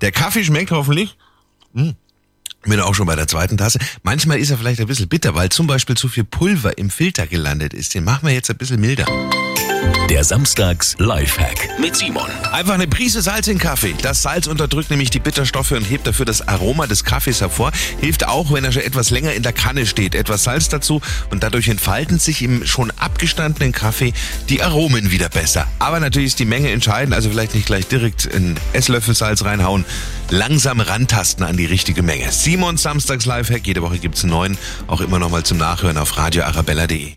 Der Kaffee schmeckt hoffentlich. Hm. Bin auch schon bei der zweiten Tasse. Manchmal ist er vielleicht ein bisschen bitter, weil zum Beispiel zu viel Pulver im Filter gelandet ist. Den machen wir jetzt ein bisschen milder. Der Samstags Lifehack mit Simon. Einfach eine Prise Salz in Kaffee. Das Salz unterdrückt nämlich die Bitterstoffe und hebt dafür das Aroma des Kaffees hervor. Hilft auch, wenn er schon etwas länger in der Kanne steht. Etwas Salz dazu und dadurch entfalten sich im schon abgestandenen Kaffee die Aromen wieder besser. Aber natürlich ist die Menge entscheidend, also vielleicht nicht gleich direkt einen Esslöffel Salz reinhauen. Langsam rantasten an die richtige Menge. Simons Samstags Lifehack. Jede Woche gibt's einen neuen. Auch immer noch mal zum Nachhören auf radioarabella.de.